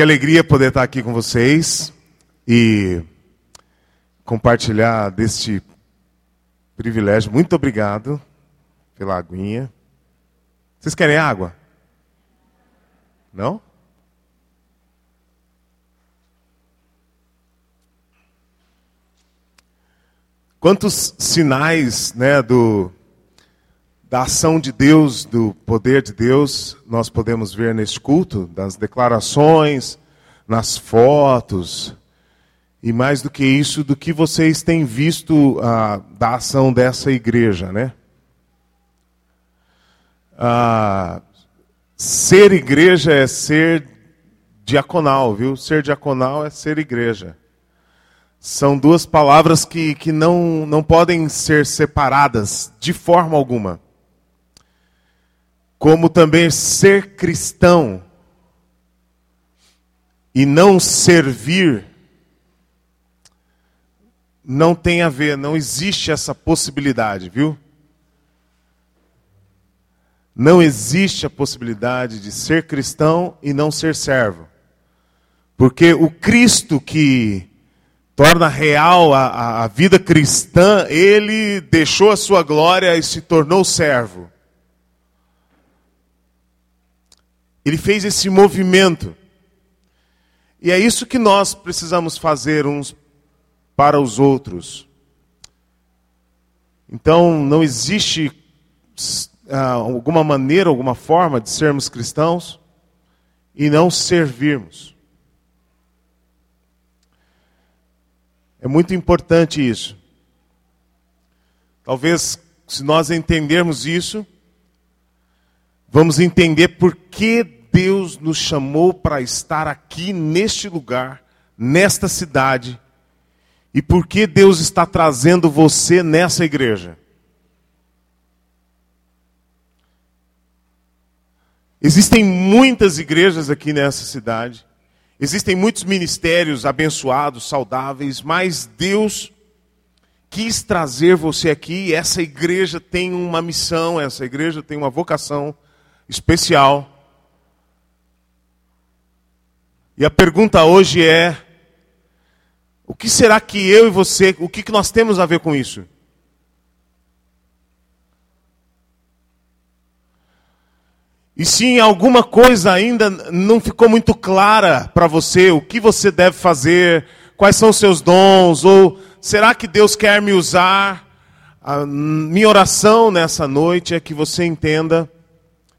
Que alegria poder estar aqui com vocês e compartilhar deste privilégio. Muito obrigado pela aguinha. Vocês querem água? Não? Quantos sinais né, do, da ação de Deus, do poder de Deus, nós podemos ver neste culto, das declarações, nas fotos, e mais do que isso, do que vocês têm visto ah, da ação dessa igreja, né? Ah, ser igreja é ser diaconal, viu? Ser diaconal é ser igreja. São duas palavras que, que não, não podem ser separadas de forma alguma. Como também ser cristão e não servir não tem a ver, não existe essa possibilidade, viu? Não existe a possibilidade de ser cristão e não ser servo. Porque o Cristo que torna real a, a, vida cristã, ele deixou a sua glória e se tornou servo. Ele fez esse movimento. E é isso que nós precisamos fazer uns para os outros. Então, não existe ah, alguma maneira, alguma forma de sermos cristãos e não servirmos. É muito importante isso. Talvez, se nós entendermos isso, vamos entender por que Deus nos chamou para estar aqui neste lugar, nesta cidade, e por que Deus está trazendo você nessa igreja. Existem muitas igrejas aqui nessa cidade. Existem muitos ministérios abençoados, saudáveis, mas Deus quis trazer você aqui. Essa igreja tem uma missão, essa igreja tem uma vocação especial. E a pergunta hoje é: o que será que eu e você, o que nós temos a ver com isso? E se alguma coisa ainda não ficou muito clara para você, o que você deve fazer, quais são os seus dons, ou será que Deus quer me usar? A minha oração nessa noite é que você entenda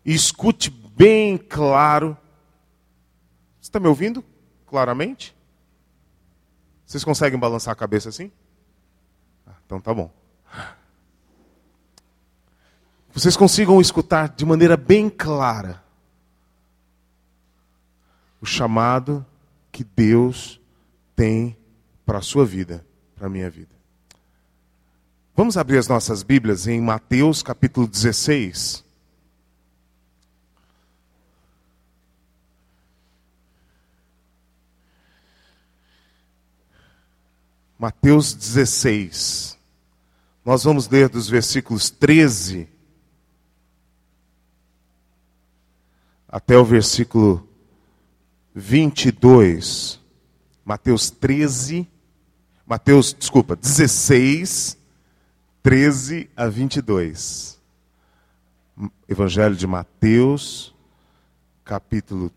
e escute bem claro. Você está me ouvindo claramente? Vocês conseguem balançar a cabeça assim? Ah, então tá bom vocês consigam escutar de maneira bem clara o chamado que Deus tem para a sua vida, para a minha vida. Vamos abrir as nossas Bíblias em Mateus capítulo 16. Mateus 16. Nós vamos ler dos versículos 13 até o versículo 22. Mateus 13, Mateus, desculpa, 16, 13 a 22. Evangelho de Mateus, capítulo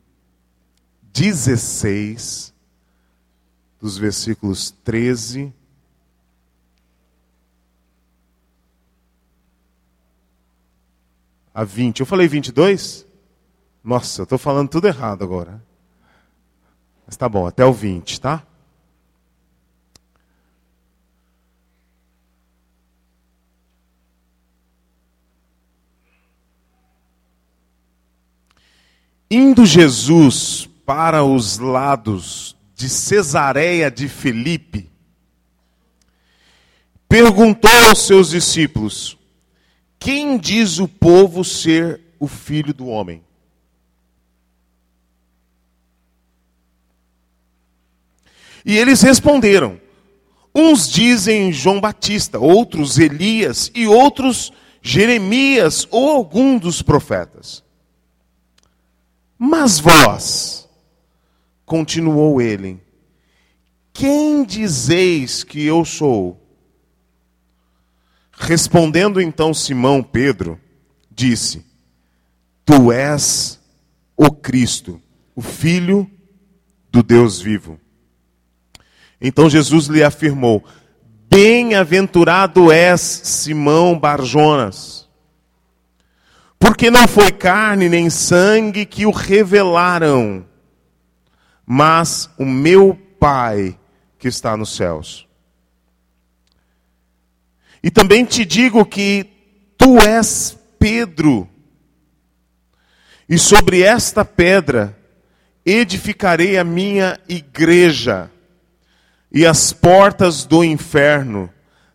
16, dos versículos 13 a 20. Eu falei 22? Nossa, eu estou falando tudo errado agora. Mas tá bom, até o 20, tá? Indo Jesus para os lados de Cesareia de Felipe, perguntou aos seus discípulos: Quem diz o povo ser o filho do homem? E eles responderam: Uns dizem João Batista, outros Elias e outros Jeremias ou algum dos profetas. Mas vós, continuou ele: Quem dizeis que eu sou? Respondendo então Simão Pedro, disse: Tu és o Cristo, o Filho do Deus vivo. Então Jesus lhe afirmou: Bem-aventurado és, Simão Barjonas, porque não foi carne nem sangue que o revelaram, mas o meu Pai que está nos céus. E também te digo que tu és Pedro, e sobre esta pedra edificarei a minha igreja, e as portas do inferno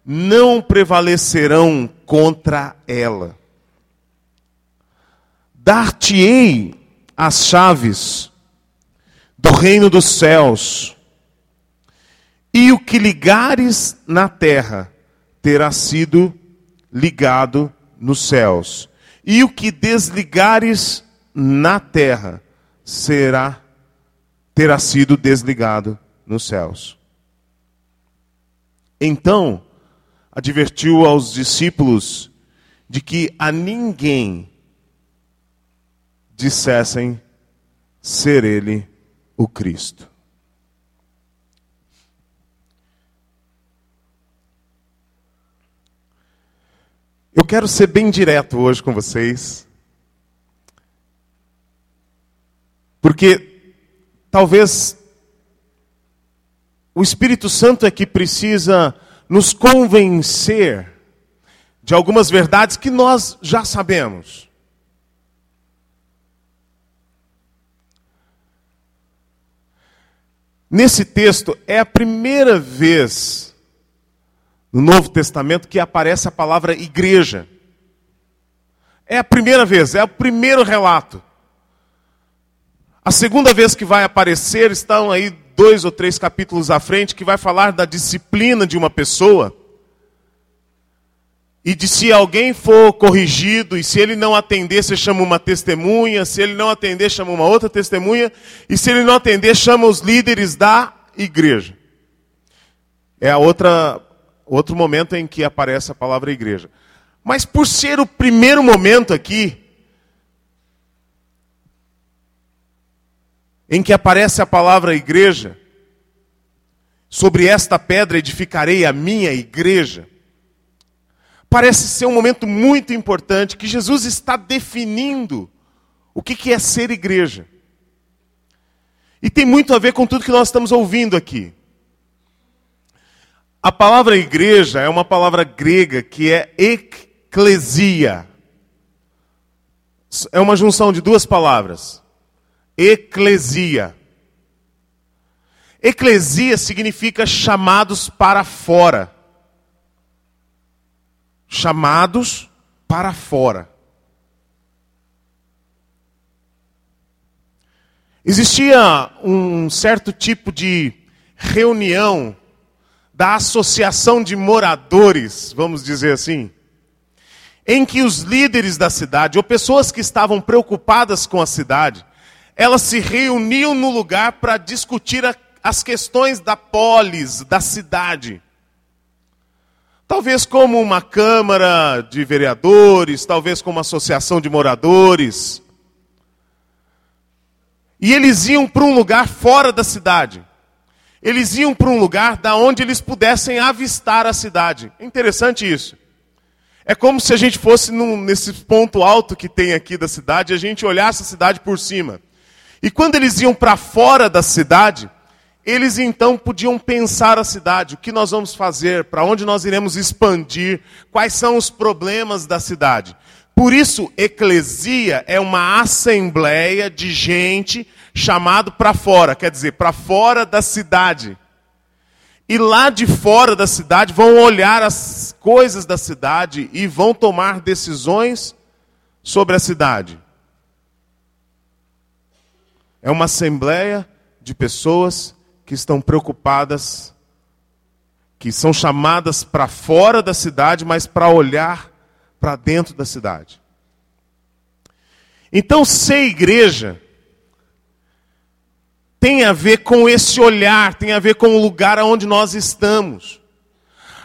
não prevalecerão contra ela. Dar-te-ei as chaves do reino dos céus, e o que ligares na terra terá sido ligado nos céus, e o que desligares na terra será terá sido desligado nos céus. Então, advertiu aos discípulos de que a ninguém dissessem ser ele o Cristo. Eu quero ser bem direto hoje com vocês. Porque talvez o Espírito Santo é que precisa nos convencer de algumas verdades que nós já sabemos. Nesse texto é a primeira vez no Novo Testamento que aparece a palavra igreja. É a primeira vez, é o primeiro relato. A segunda vez que vai aparecer, estão aí dois ou três capítulos à frente, que vai falar da disciplina de uma pessoa. E de se alguém for corrigido, e se ele não atender, você chama uma testemunha, se ele não atender, chama uma outra testemunha, e se ele não atender, chama os líderes da igreja. É a outra outro momento em que aparece a palavra igreja. Mas por ser o primeiro momento aqui, em que aparece a palavra igreja, sobre esta pedra edificarei a minha igreja, parece ser um momento muito importante que Jesus está definindo o que é ser igreja. E tem muito a ver com tudo que nós estamos ouvindo aqui. A palavra igreja é uma palavra grega que é eclesia. É uma junção de duas palavras. Eclesia. Eclesia significa chamados para fora. Chamados para fora. Existia um certo tipo de reunião da associação de moradores, vamos dizer assim, em que os líderes da cidade, ou pessoas que estavam preocupadas com a cidade, elas se reuniam no lugar para discutir a, as questões da polis, da cidade. Talvez como uma câmara de vereadores, talvez como uma associação de moradores. E eles iam para um lugar fora da cidade. Eles iam para um lugar da onde eles pudessem avistar a cidade. É interessante isso. É como se a gente fosse num, nesse ponto alto que tem aqui da cidade a gente olhasse a cidade por cima. E quando eles iam para fora da cidade, eles então podiam pensar a cidade, o que nós vamos fazer, para onde nós iremos expandir, quais são os problemas da cidade. Por isso, eclesia é uma assembleia de gente chamado para fora, quer dizer, para fora da cidade. E lá de fora da cidade vão olhar as coisas da cidade e vão tomar decisões sobre a cidade. É uma assembleia de pessoas que estão preocupadas, que são chamadas para fora da cidade, mas para olhar para dentro da cidade. Então, ser igreja tem a ver com esse olhar, tem a ver com o lugar onde nós estamos.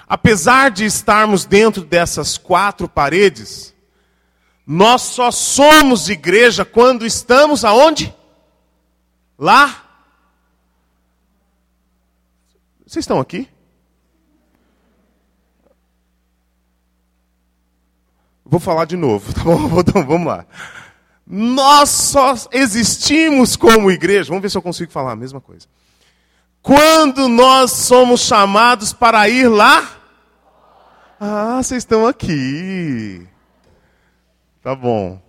Apesar de estarmos dentro dessas quatro paredes, nós só somos igreja quando estamos aonde? Lá? Vocês estão aqui? Vou falar de novo, tá bom? Então, vamos lá. Nós só existimos como igreja. Vamos ver se eu consigo falar a mesma coisa. Quando nós somos chamados para ir lá. Ah, vocês estão aqui. Tá bom.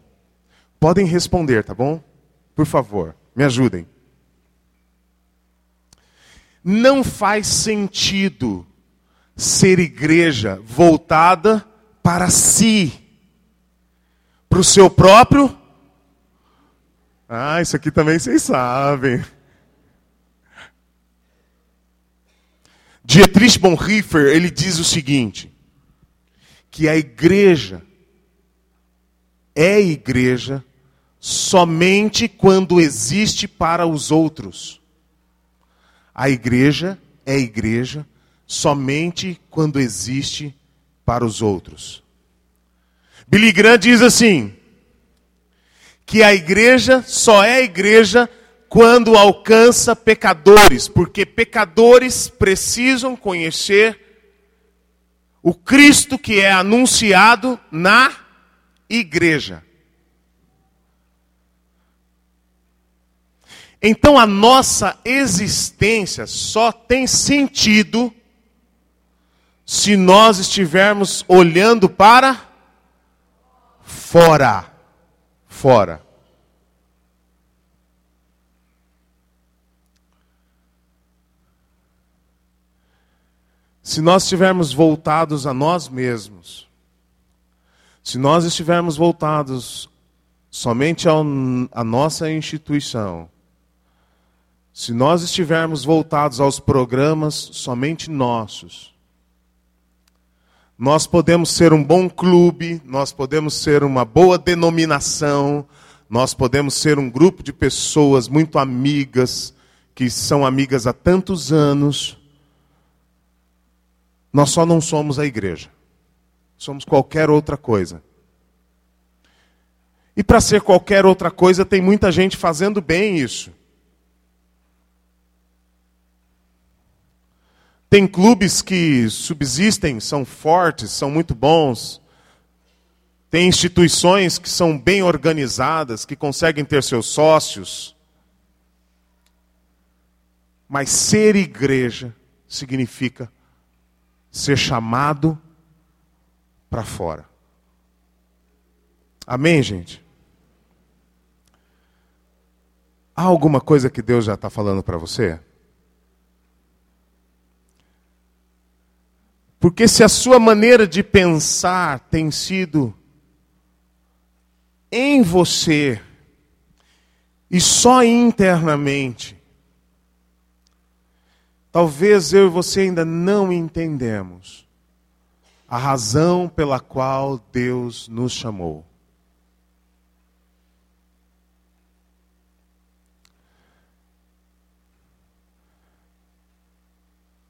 Podem responder, tá bom? Por favor, me ajudem. Não faz sentido ser igreja voltada para si, para o seu próprio ah, isso aqui também vocês sabem. Dietrich Bonhoeffer, ele diz o seguinte, que a igreja é igreja somente quando existe para os outros. A igreja é igreja somente quando existe para os outros. Billy Graham diz assim: que a igreja só é igreja quando alcança pecadores, porque pecadores precisam conhecer o Cristo que é anunciado na igreja. Então a nossa existência só tem sentido se nós estivermos olhando para fora fora. Se nós estivermos voltados a nós mesmos, se nós estivermos voltados somente à nossa instituição, se nós estivermos voltados aos programas somente nossos, nós podemos ser um bom clube, nós podemos ser uma boa denominação, nós podemos ser um grupo de pessoas muito amigas, que são amigas há tantos anos. Nós só não somos a igreja. Somos qualquer outra coisa. E para ser qualquer outra coisa, tem muita gente fazendo bem isso. Tem clubes que subsistem, são fortes, são muito bons. Tem instituições que são bem organizadas, que conseguem ter seus sócios. Mas ser igreja significa ser chamado para fora. Amém, gente? Há alguma coisa que Deus já está falando para você? Porque se a sua maneira de pensar tem sido em você e só internamente, talvez eu e você ainda não entendemos a razão pela qual Deus nos chamou.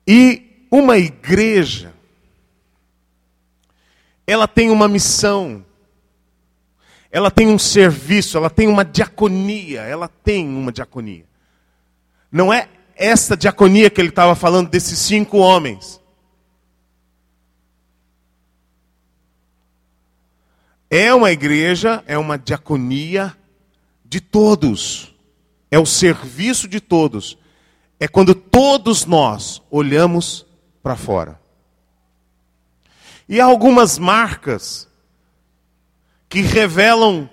E uma igreja ela tem uma missão, ela tem um serviço, ela tem uma diaconia, ela tem uma diaconia. Não é essa diaconia que ele estava falando desses cinco homens. É uma igreja, é uma diaconia de todos. É o serviço de todos. É quando todos nós olhamos para fora. E há algumas marcas que revelam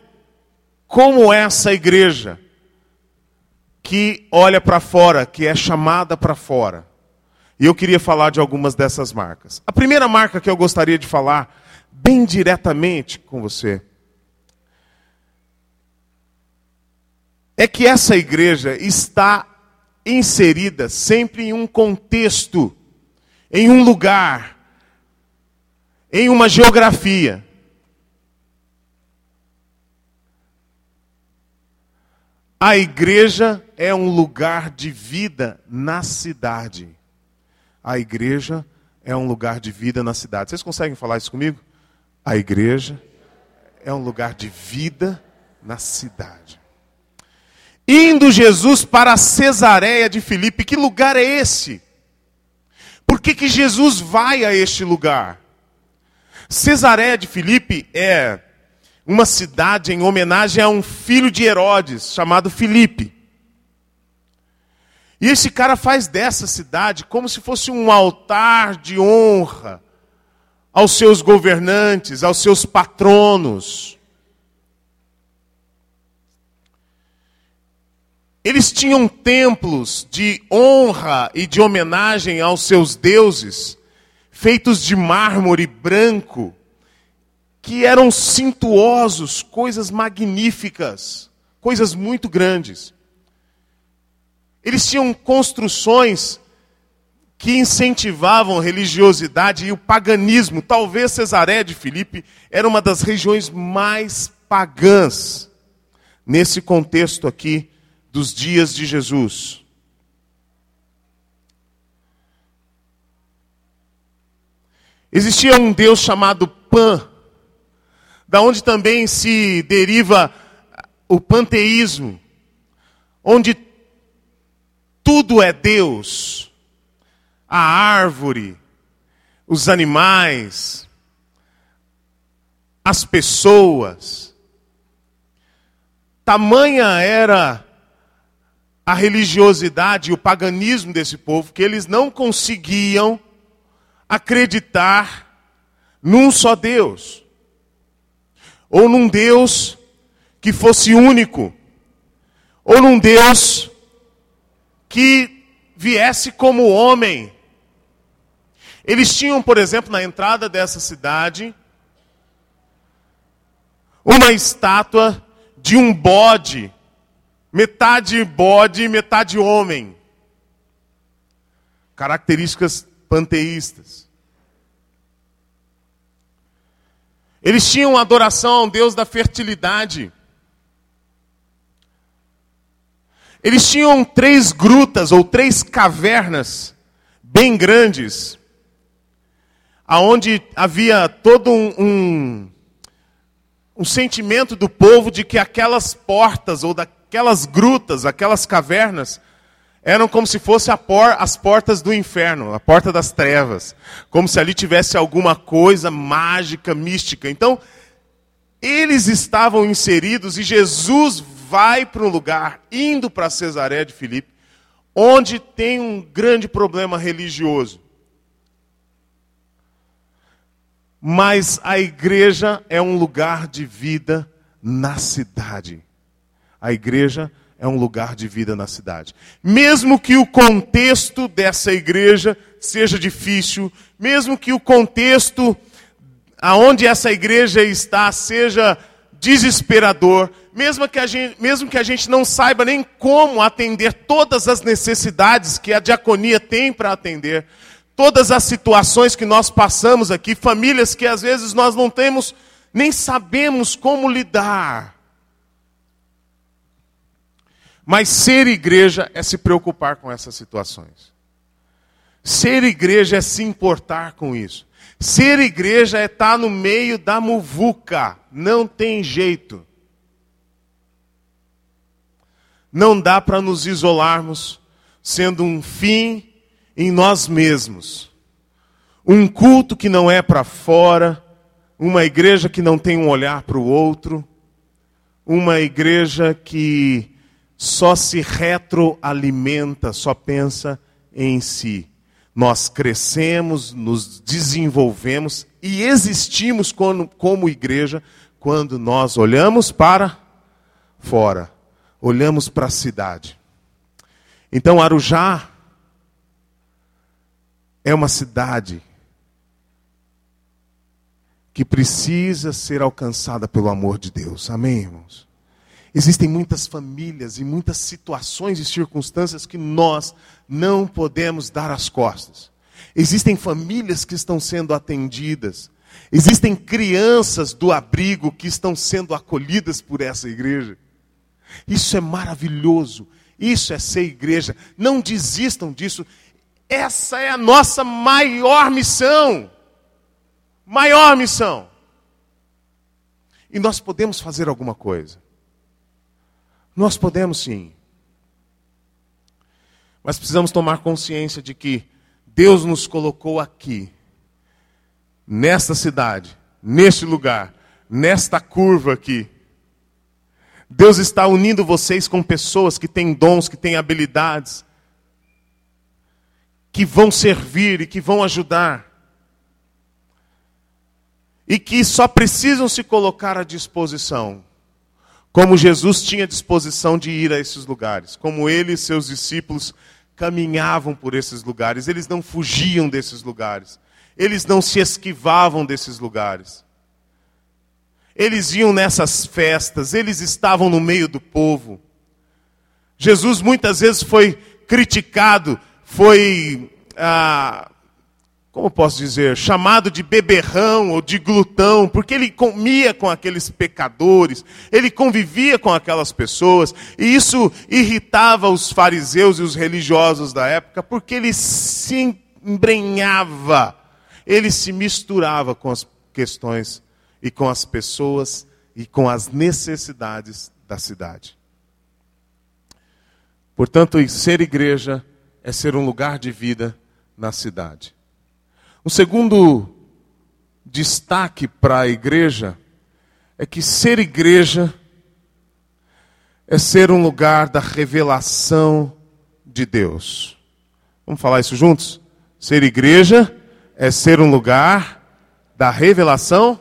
como essa igreja que olha para fora, que é chamada para fora. E eu queria falar de algumas dessas marcas. A primeira marca que eu gostaria de falar, bem diretamente com você, é que essa igreja está inserida sempre em um contexto, em um lugar, em uma geografia. A igreja é um lugar de vida na cidade. A igreja é um lugar de vida na cidade. Vocês conseguem falar isso comigo? A igreja é um lugar de vida na cidade. Indo Jesus para Cesareia de Filipe, que lugar é esse? Por que, que Jesus vai a este lugar? Cesareia de Filipe é uma cidade em homenagem a um filho de Herodes, chamado Filipe. E esse cara faz dessa cidade como se fosse um altar de honra aos seus governantes, aos seus patronos. Eles tinham templos de honra e de homenagem aos seus deuses, feitos de mármore branco, que eram cintuosos, coisas magníficas, coisas muito grandes. Eles tinham construções que incentivavam a religiosidade e o paganismo. Talvez Cesaré de Filipe era uma das regiões mais pagãs nesse contexto aqui dos dias de Jesus. Existia um Deus chamado Pan, da onde também se deriva o panteísmo, onde tudo é Deus. A árvore, os animais, as pessoas. Tamanha era a religiosidade e o paganismo desse povo que eles não conseguiam acreditar num só Deus. Ou num Deus que fosse único. Ou num Deus que viesse como homem. Eles tinham, por exemplo, na entrada dessa cidade, uma estátua de um bode metade bode, metade homem. Características panteístas. Eles tinham adoração ao Deus da fertilidade. Eles tinham três grutas ou três cavernas bem grandes, aonde havia todo um, um, um sentimento do povo de que aquelas portas ou da, aquelas grutas, aquelas cavernas, eram como se fossem por, as portas do inferno, a porta das trevas. Como se ali tivesse alguma coisa mágica, mística. Então, eles estavam inseridos e Jesus vai para um lugar, indo para Cesaré de Filipe, onde tem um grande problema religioso. Mas a igreja é um lugar de vida na cidade. A igreja é um lugar de vida na cidade. Mesmo que o contexto dessa igreja seja difícil, mesmo que o contexto aonde essa igreja está seja desesperador, mesmo que, a gente, mesmo que a gente não saiba nem como atender todas as necessidades que a diaconia tem para atender, todas as situações que nós passamos aqui, famílias que às vezes nós não temos, nem sabemos como lidar. Mas ser igreja é se preocupar com essas situações. Ser igreja é se importar com isso. Ser igreja é estar no meio da muvuca. Não tem jeito. Não dá para nos isolarmos sendo um fim em nós mesmos. Um culto que não é para fora, uma igreja que não tem um olhar para o outro, uma igreja que só se retroalimenta, só pensa em si. Nós crescemos, nos desenvolvemos e existimos como, como igreja quando nós olhamos para fora, olhamos para a cidade. Então, Arujá é uma cidade que precisa ser alcançada pelo amor de Deus. Amém, irmãos? Existem muitas famílias e muitas situações e circunstâncias que nós não podemos dar as costas. Existem famílias que estão sendo atendidas. Existem crianças do abrigo que estão sendo acolhidas por essa igreja. Isso é maravilhoso. Isso é ser igreja. Não desistam disso. Essa é a nossa maior missão. Maior missão. E nós podemos fazer alguma coisa. Nós podemos sim. Mas precisamos tomar consciência de que Deus nos colocou aqui, nesta cidade, neste lugar, nesta curva aqui. Deus está unindo vocês com pessoas que têm dons, que têm habilidades, que vão servir e que vão ajudar. E que só precisam se colocar à disposição. Como Jesus tinha disposição de ir a esses lugares, como ele e seus discípulos caminhavam por esses lugares, eles não fugiam desses lugares, eles não se esquivavam desses lugares. Eles iam nessas festas, eles estavam no meio do povo. Jesus muitas vezes foi criticado, foi, ah, como posso dizer, chamado de beberrão ou de glutão, porque ele comia com aqueles pecadores, ele convivia com aquelas pessoas, e isso irritava os fariseus e os religiosos da época, porque ele se embrenhava, ele se misturava com as questões e com as pessoas e com as necessidades da cidade. Portanto, ser igreja é ser um lugar de vida na cidade. O segundo destaque para a igreja é que ser igreja é ser um lugar da revelação de Deus. Vamos falar isso juntos? Ser igreja é ser um lugar da revelação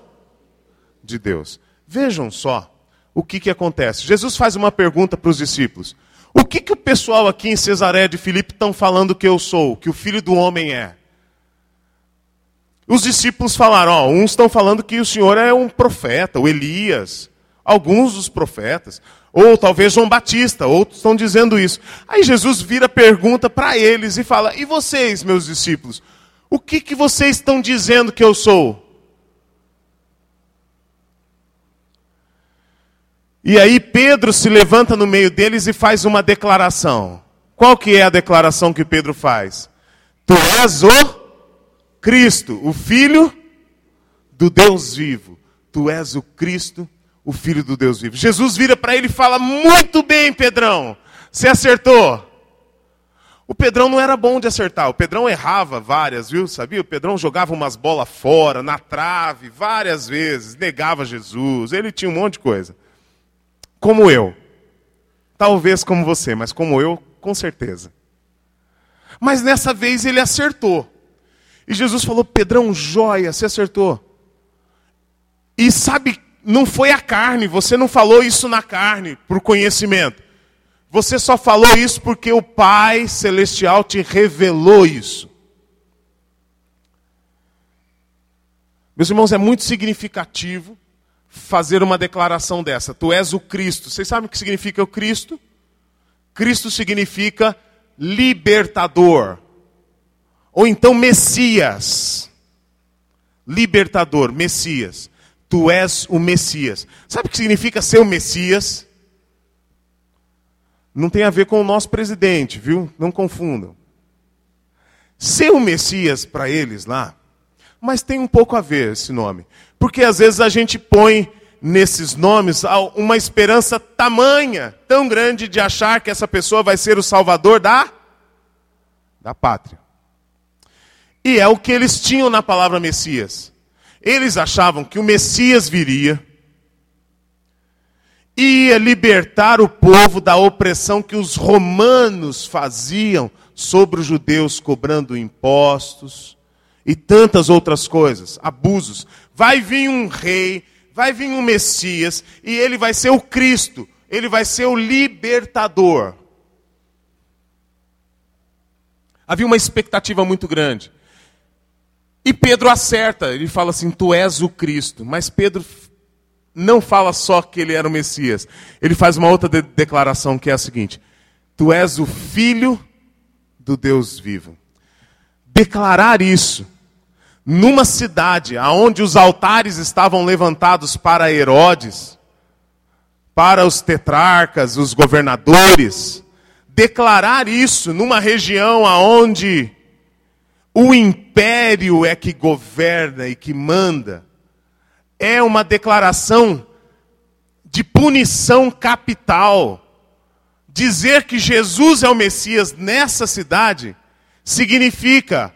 de Deus. Vejam só o que, que acontece. Jesus faz uma pergunta para os discípulos. O que, que o pessoal aqui em Cesareia de Filipe estão falando que eu sou, que o filho do homem é? Os discípulos falaram, ó, uns estão falando que o Senhor é um profeta, o Elias, alguns dos profetas, ou talvez João Batista, outros estão dizendo isso. Aí Jesus vira pergunta para eles e fala: "E vocês, meus discípulos, o que que vocês estão dizendo que eu sou?" E aí Pedro se levanta no meio deles e faz uma declaração. Qual que é a declaração que Pedro faz? Tu és o Cristo, o Filho do Deus vivo. Tu és o Cristo, o Filho do Deus vivo. Jesus vira para ele e fala: Muito bem, Pedrão, você acertou. O Pedrão não era bom de acertar, o Pedrão errava várias, viu? Sabia? O Pedrão jogava umas bolas fora, na trave, várias vezes, negava Jesus, ele tinha um monte de coisa como eu. Talvez como você, mas como eu, com certeza. Mas nessa vez ele acertou. E Jesus falou: Pedrão, joia, você acertou. E sabe, não foi a carne, você não falou isso na carne, por conhecimento. Você só falou isso porque o Pai Celestial te revelou isso. Meus irmãos, é muito significativo fazer uma declaração dessa. Tu és o Cristo. Vocês sabem o que significa o Cristo? Cristo significa libertador. Ou então Messias. Libertador, Messias. Tu és o Messias. Sabe o que significa ser o Messias? Não tem a ver com o nosso presidente, viu? Não confundam. Ser o Messias para eles lá, mas tem um pouco a ver esse nome. Porque às vezes a gente põe nesses nomes uma esperança tamanha, tão grande de achar que essa pessoa vai ser o salvador da da pátria. E é o que eles tinham na palavra Messias. Eles achavam que o Messias viria ia libertar o povo da opressão que os romanos faziam sobre os judeus cobrando impostos e tantas outras coisas, abusos. Vai vir um rei, vai vir um Messias, e ele vai ser o Cristo, ele vai ser o libertador. Havia uma expectativa muito grande. E Pedro acerta, ele fala assim: Tu és o Cristo. Mas Pedro não fala só que ele era o Messias. Ele faz uma outra de declaração que é a seguinte: Tu és o Filho do Deus vivo. Declarar isso numa cidade onde os altares estavam levantados para Herodes, para os tetrarcas, os governadores, declarar isso numa região aonde o império é que governa e que manda, é uma declaração de punição capital. Dizer que Jesus é o Messias nessa cidade significa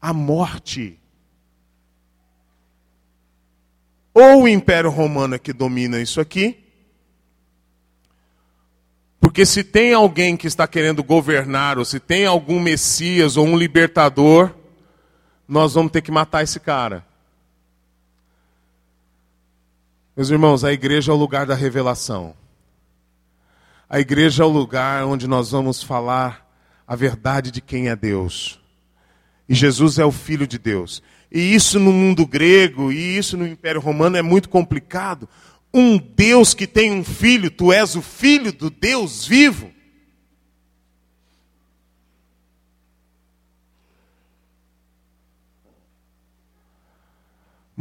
a morte. Ou o Império Romano é que domina isso aqui, porque se tem alguém que está querendo governar, ou se tem algum Messias ou um libertador, nós vamos ter que matar esse cara. Meus irmãos, a igreja é o lugar da revelação. A igreja é o lugar onde nós vamos falar a verdade de quem é Deus. E Jesus é o Filho de Deus. E isso no mundo grego e isso no Império Romano é muito complicado. Um Deus que tem um filho, tu és o filho do Deus vivo.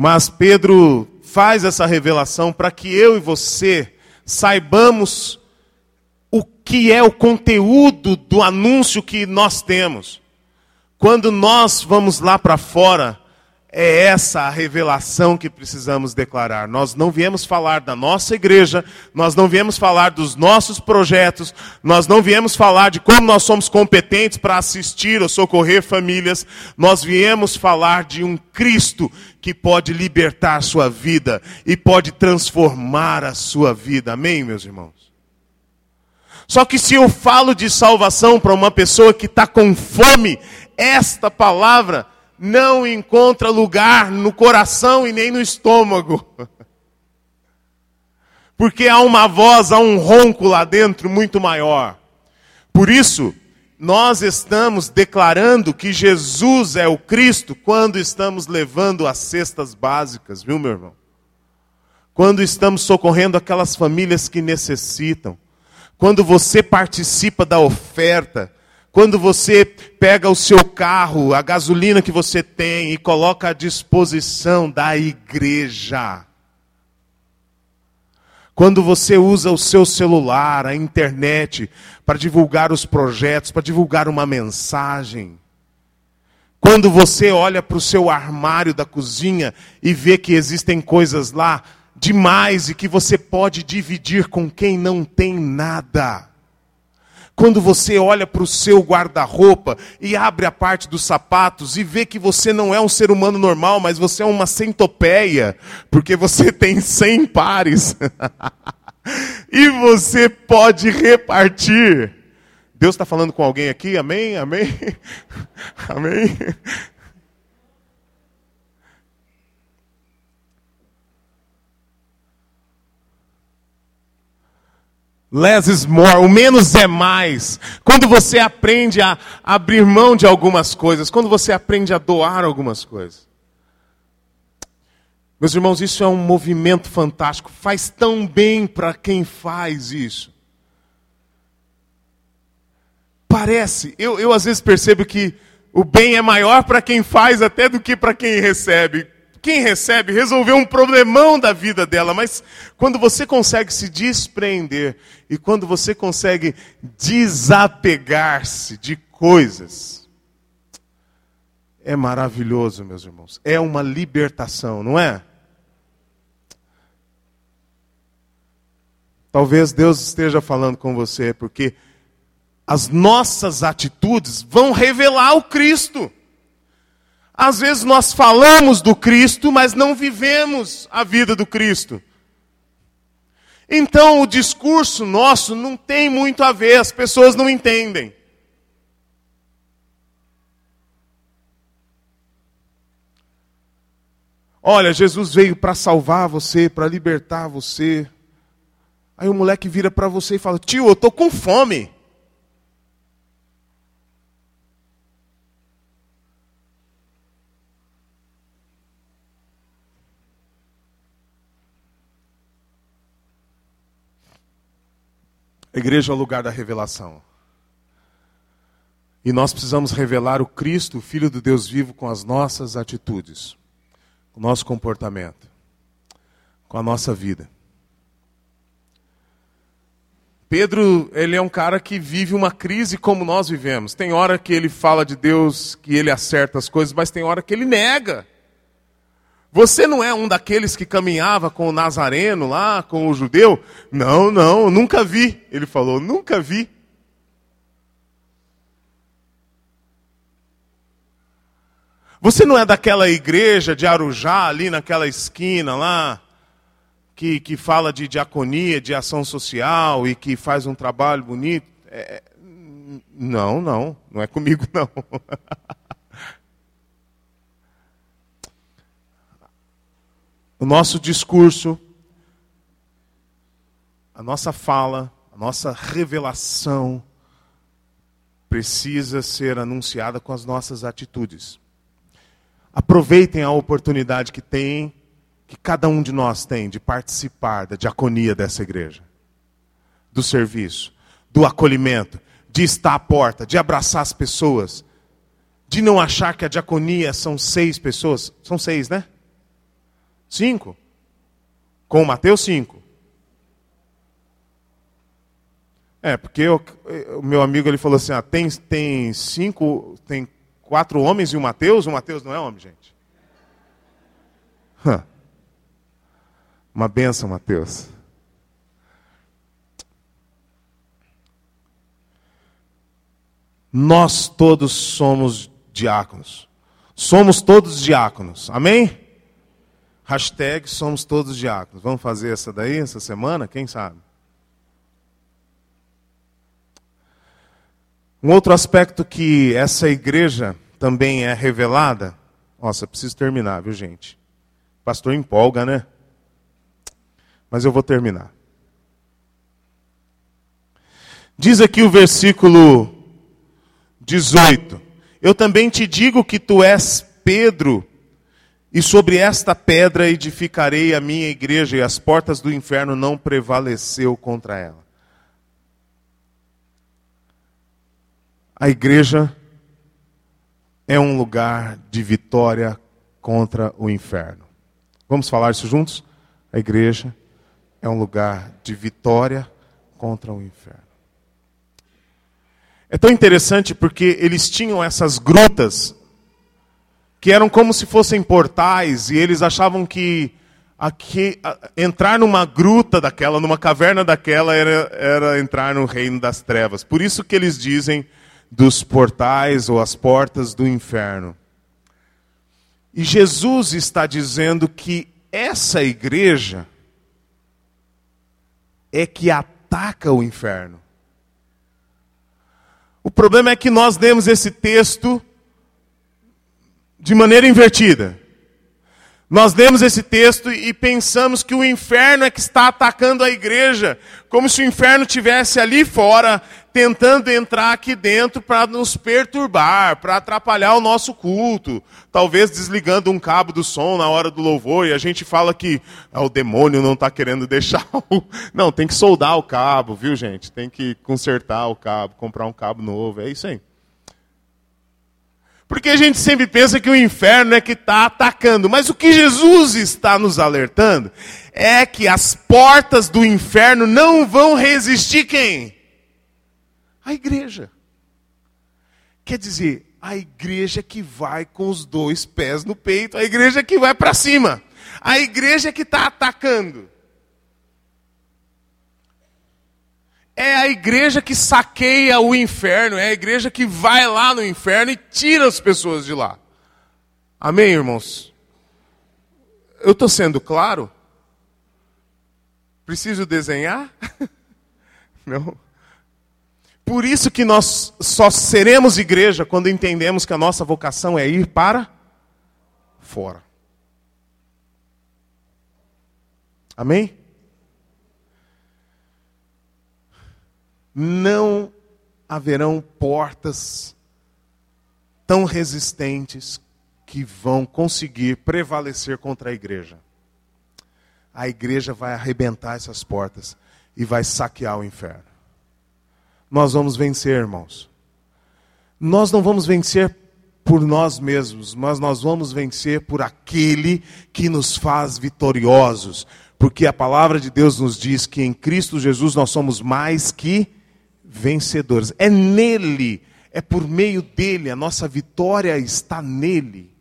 Mas Pedro faz essa revelação para que eu e você saibamos o que é o conteúdo do anúncio que nós temos. Quando nós vamos lá para fora, é essa a revelação que precisamos declarar. Nós não viemos falar da nossa igreja, nós não viemos falar dos nossos projetos, nós não viemos falar de como nós somos competentes para assistir ou socorrer famílias, nós viemos falar de um Cristo que pode libertar a sua vida e pode transformar a sua vida. Amém, meus irmãos? Só que se eu falo de salvação para uma pessoa que está com fome, esta palavra não encontra lugar no coração e nem no estômago. Porque há uma voz, há um ronco lá dentro muito maior. Por isso, nós estamos declarando que Jesus é o Cristo quando estamos levando as cestas básicas, viu, meu irmão? Quando estamos socorrendo aquelas famílias que necessitam. Quando você participa da oferta quando você pega o seu carro, a gasolina que você tem e coloca à disposição da igreja. Quando você usa o seu celular, a internet, para divulgar os projetos, para divulgar uma mensagem. Quando você olha para o seu armário da cozinha e vê que existem coisas lá demais e que você pode dividir com quem não tem nada. Quando você olha para o seu guarda-roupa e abre a parte dos sapatos e vê que você não é um ser humano normal, mas você é uma centopeia, porque você tem 100 pares. e você pode repartir. Deus está falando com alguém aqui? Amém? Amém? Amém? Less is more, o menos é mais. Quando você aprende a abrir mão de algumas coisas, quando você aprende a doar algumas coisas. Meus irmãos, isso é um movimento fantástico. Faz tão bem para quem faz isso. Parece, eu, eu às vezes percebo que o bem é maior para quem faz até do que para quem recebe quem recebe resolveu um problemão da vida dela, mas quando você consegue se despreender e quando você consegue desapegar-se de coisas, é maravilhoso, meus irmãos. É uma libertação, não é? Talvez Deus esteja falando com você, porque as nossas atitudes vão revelar o Cristo. Às vezes nós falamos do Cristo, mas não vivemos a vida do Cristo. Então o discurso nosso não tem muito a ver, as pessoas não entendem. Olha, Jesus veio para salvar você, para libertar você. Aí o moleque vira para você e fala: Tio, eu estou com fome. A igreja é o lugar da revelação. E nós precisamos revelar o Cristo, o Filho do Deus vivo, com as nossas atitudes, com o nosso comportamento, com a nossa vida. Pedro, ele é um cara que vive uma crise como nós vivemos. Tem hora que ele fala de Deus, que ele acerta as coisas, mas tem hora que ele nega. Você não é um daqueles que caminhava com o nazareno lá, com o judeu? Não, não, nunca vi. Ele falou, nunca vi. Você não é daquela igreja de Arujá, ali naquela esquina lá, que, que fala de diaconia, de ação social e que faz um trabalho bonito? É, não, não, não é comigo não. O nosso discurso, a nossa fala, a nossa revelação precisa ser anunciada com as nossas atitudes. Aproveitem a oportunidade que tem, que cada um de nós tem, de participar da diaconia dessa igreja, do serviço, do acolhimento, de estar à porta, de abraçar as pessoas, de não achar que a diaconia são seis pessoas. São seis, né? Cinco. Com Mateus, cinco. É, porque o meu amigo ele falou assim: ah, tem, tem cinco, tem quatro homens e um Mateus? O Mateus não é homem, gente. Uma benção, Mateus. Nós todos somos diáconos. Somos todos diáconos. Amém? Hashtag somos todos diáconos. Vamos fazer essa daí, essa semana? Quem sabe? Um outro aspecto que essa igreja também é revelada. Nossa, preciso terminar, viu, gente? Pastor empolga, né? Mas eu vou terminar. Diz aqui o versículo 18: Eu também te digo que tu és Pedro e sobre esta pedra edificarei a minha igreja, e as portas do inferno não prevaleceu contra ela. A igreja é um lugar de vitória contra o inferno. Vamos falar isso juntos? A igreja é um lugar de vitória contra o inferno. É tão interessante porque eles tinham essas grutas que eram como se fossem portais, e eles achavam que aqui, entrar numa gruta daquela, numa caverna daquela, era, era entrar no reino das trevas. Por isso que eles dizem dos portais ou as portas do inferno. E Jesus está dizendo que essa igreja é que ataca o inferno. O problema é que nós demos esse texto de maneira invertida. Nós lemos esse texto e pensamos que o inferno é que está atacando a igreja, como se o inferno tivesse ali fora, tentando entrar aqui dentro para nos perturbar, para atrapalhar o nosso culto, talvez desligando um cabo do som na hora do louvor, e a gente fala que ah, o demônio não está querendo deixar o. Não, tem que soldar o cabo, viu, gente? Tem que consertar o cabo, comprar um cabo novo, é isso aí. Porque a gente sempre pensa que o inferno é que está atacando. Mas o que Jesus está nos alertando é que as portas do inferno não vão resistir quem? A igreja. Quer dizer, a igreja que vai com os dois pés no peito, a igreja que vai para cima, a igreja que está atacando. É a igreja que saqueia o inferno, é a igreja que vai lá no inferno e tira as pessoas de lá. Amém, irmãos? Eu estou sendo claro? Preciso desenhar? Não. Por isso que nós só seremos igreja quando entendemos que a nossa vocação é ir para fora. Amém? Não haverão portas tão resistentes que vão conseguir prevalecer contra a igreja. A igreja vai arrebentar essas portas e vai saquear o inferno. Nós vamos vencer, irmãos. Nós não vamos vencer por nós mesmos, mas nós vamos vencer por aquele que nos faz vitoriosos, Porque a palavra de Deus nos diz que em Cristo Jesus nós somos mais que vencedores. É nele, é por meio dele, a nossa vitória está nele.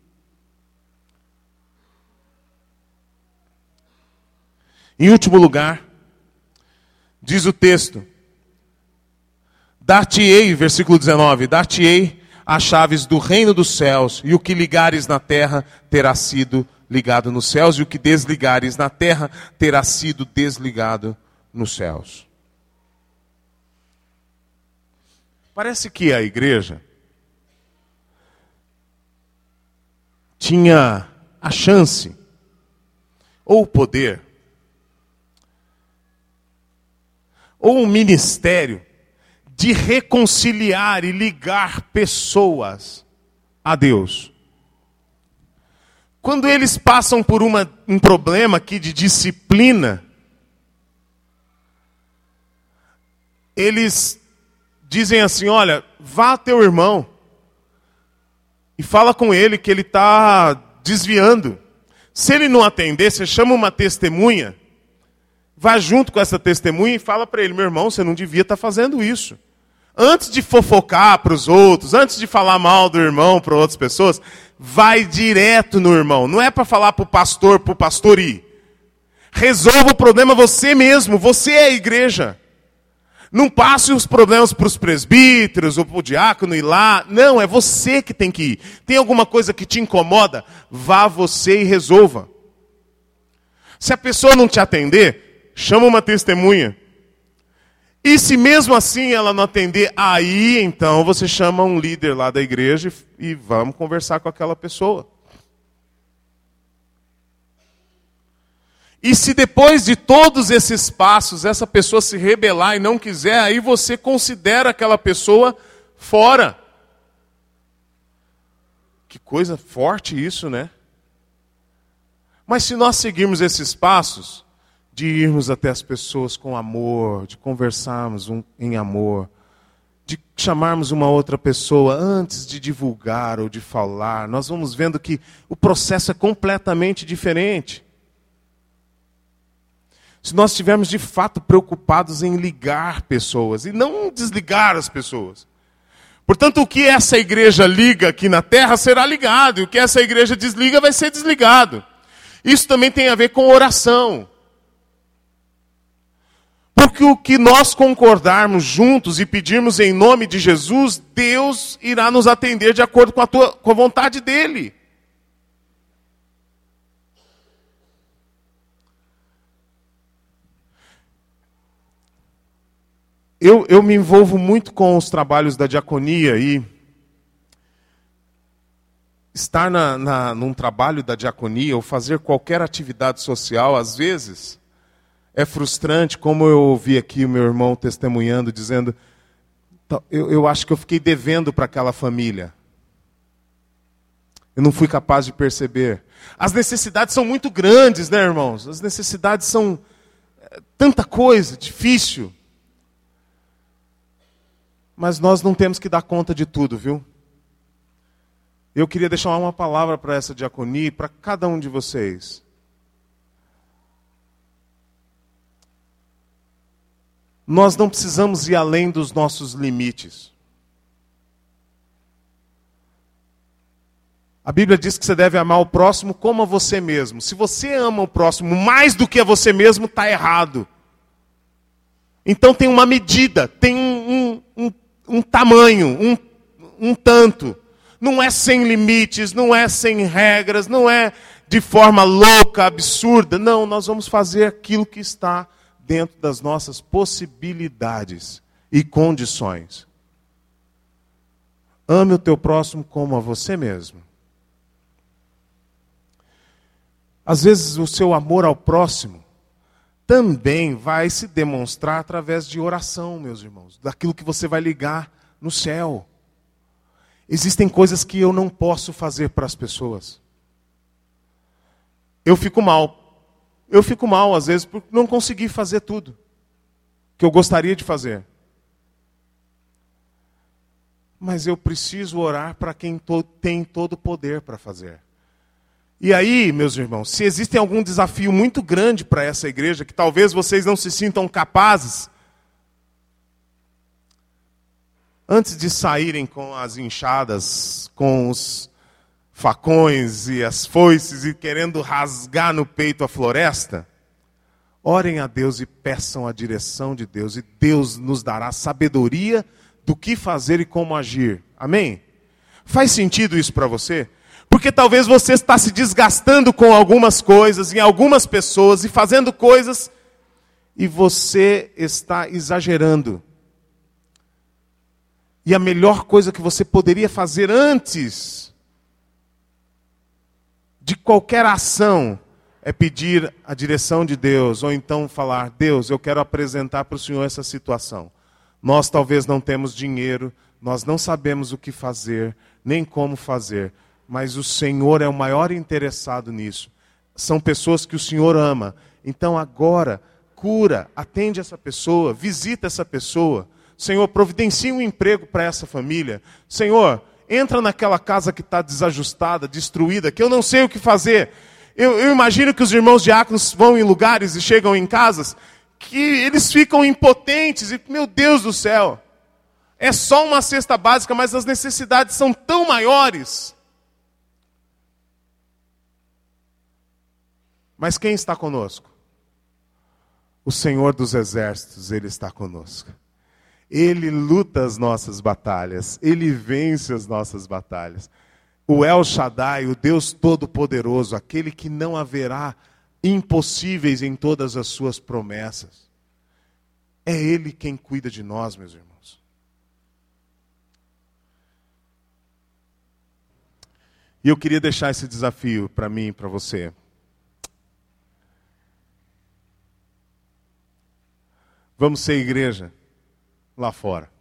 Em último lugar, diz o texto: Dar-te-ei, versículo 19: Dar-te-ei as chaves do reino dos céus, e o que ligares na terra terá sido ligado nos céus, e o que desligares na terra terá sido desligado nos céus. Parece que a igreja tinha a chance ou o poder ou um ministério de reconciliar e ligar pessoas a Deus. Quando eles passam por uma, um problema aqui de disciplina, eles dizem assim: olha, vá teu irmão e fala com ele que ele está desviando. Se ele não atender, você chama uma testemunha, vá junto com essa testemunha e fala para ele: meu irmão, você não devia estar tá fazendo isso antes de fofocar para os outros, antes de falar mal do irmão para outras pessoas, vai direto no irmão. Não é para falar para o pastor, para o pastor ir. Resolva o problema você mesmo, você é a igreja. Não passe os problemas para os presbíteros ou para o diácono ir lá. Não, é você que tem que ir. Tem alguma coisa que te incomoda? Vá você e resolva. Se a pessoa não te atender, chama uma testemunha. E se mesmo assim ela não atender, aí então você chama um líder lá da igreja e vamos conversar com aquela pessoa. E se depois de todos esses passos essa pessoa se rebelar e não quiser, aí você considera aquela pessoa fora. Que coisa forte isso, né? Mas se nós seguirmos esses passos, de irmos até as pessoas com amor, de conversarmos um, em amor, de chamarmos uma outra pessoa antes de divulgar ou de falar, nós vamos vendo que o processo é completamente diferente. Se nós estivermos de fato preocupados em ligar pessoas e não desligar as pessoas. Portanto, o que essa igreja liga aqui na terra será ligado, e o que essa igreja desliga vai ser desligado. Isso também tem a ver com oração. Porque o que nós concordarmos juntos e pedirmos em nome de Jesus, Deus irá nos atender de acordo com a, tua, com a vontade dEle. Eu, eu me envolvo muito com os trabalhos da diaconia e estar na, na, num trabalho da diaconia ou fazer qualquer atividade social, às vezes, é frustrante, como eu ouvi aqui o meu irmão testemunhando, dizendo: eu, eu acho que eu fiquei devendo para aquela família. Eu não fui capaz de perceber. As necessidades são muito grandes, né, irmãos? As necessidades são é, tanta coisa, difícil. Mas nós não temos que dar conta de tudo, viu? Eu queria deixar uma palavra para essa diaconia, para cada um de vocês. nós não precisamos ir além dos nossos limites. A Bíblia diz que você deve amar o próximo como a você mesmo. Se você ama o próximo mais do que a você mesmo, está errado. Então tem uma medida, tem um, um, um, um tamanho, um, um tanto. Não é sem limites, não é sem regras, não é de forma louca, absurda. Não, nós vamos fazer aquilo que está dentro das nossas possibilidades e condições. Ame o teu próximo como a você mesmo. Às vezes o seu amor ao próximo também vai se demonstrar através de oração, meus irmãos, daquilo que você vai ligar no céu. Existem coisas que eu não posso fazer para as pessoas. Eu fico mal eu fico mal, às vezes, por não conseguir fazer tudo que eu gostaria de fazer. Mas eu preciso orar para quem tem todo o poder para fazer. E aí, meus irmãos, se existe algum desafio muito grande para essa igreja, que talvez vocês não se sintam capazes, antes de saírem com as enxadas, com os facões e as foices e querendo rasgar no peito a floresta, orem a Deus e peçam a direção de Deus, e Deus nos dará sabedoria do que fazer e como agir. Amém? Faz sentido isso para você? Porque talvez você está se desgastando com algumas coisas, em algumas pessoas, e fazendo coisas, e você está exagerando. E a melhor coisa que você poderia fazer antes de qualquer ação é pedir a direção de Deus, ou então falar: Deus, eu quero apresentar para o Senhor essa situação. Nós talvez não temos dinheiro, nós não sabemos o que fazer, nem como fazer, mas o Senhor é o maior interessado nisso. São pessoas que o Senhor ama. Então agora, cura, atende essa pessoa, visita essa pessoa. Senhor, providencia um emprego para essa família. Senhor, entra naquela casa que está desajustada, destruída, que eu não sei o que fazer. Eu, eu, imagino que os irmãos diáconos vão em lugares e chegam em casas que eles ficam impotentes e, meu Deus do céu, é só uma cesta básica, mas as necessidades são tão maiores. Mas quem está conosco? O Senhor dos Exércitos, Ele está conosco. Ele luta as nossas batalhas, Ele vence as nossas batalhas. O El Shaddai, o Deus Todo-Poderoso, aquele que não haverá impossíveis em todas as suas promessas. É Ele quem cuida de nós, meus irmãos. E eu queria deixar esse desafio para mim e para você. Vamos ser igreja lá fora.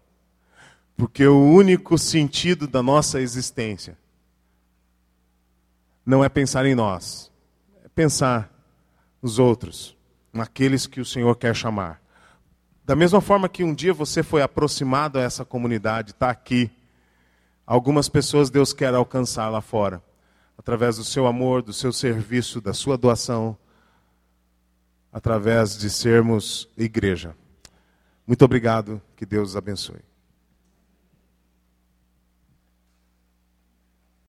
Porque o único sentido da nossa existência não é pensar em nós, é pensar nos outros, naqueles que o Senhor quer chamar. Da mesma forma que um dia você foi aproximado a essa comunidade, está aqui, algumas pessoas Deus quer alcançar lá fora, através do seu amor, do seu serviço, da sua doação, através de sermos igreja. Muito obrigado, que Deus os abençoe.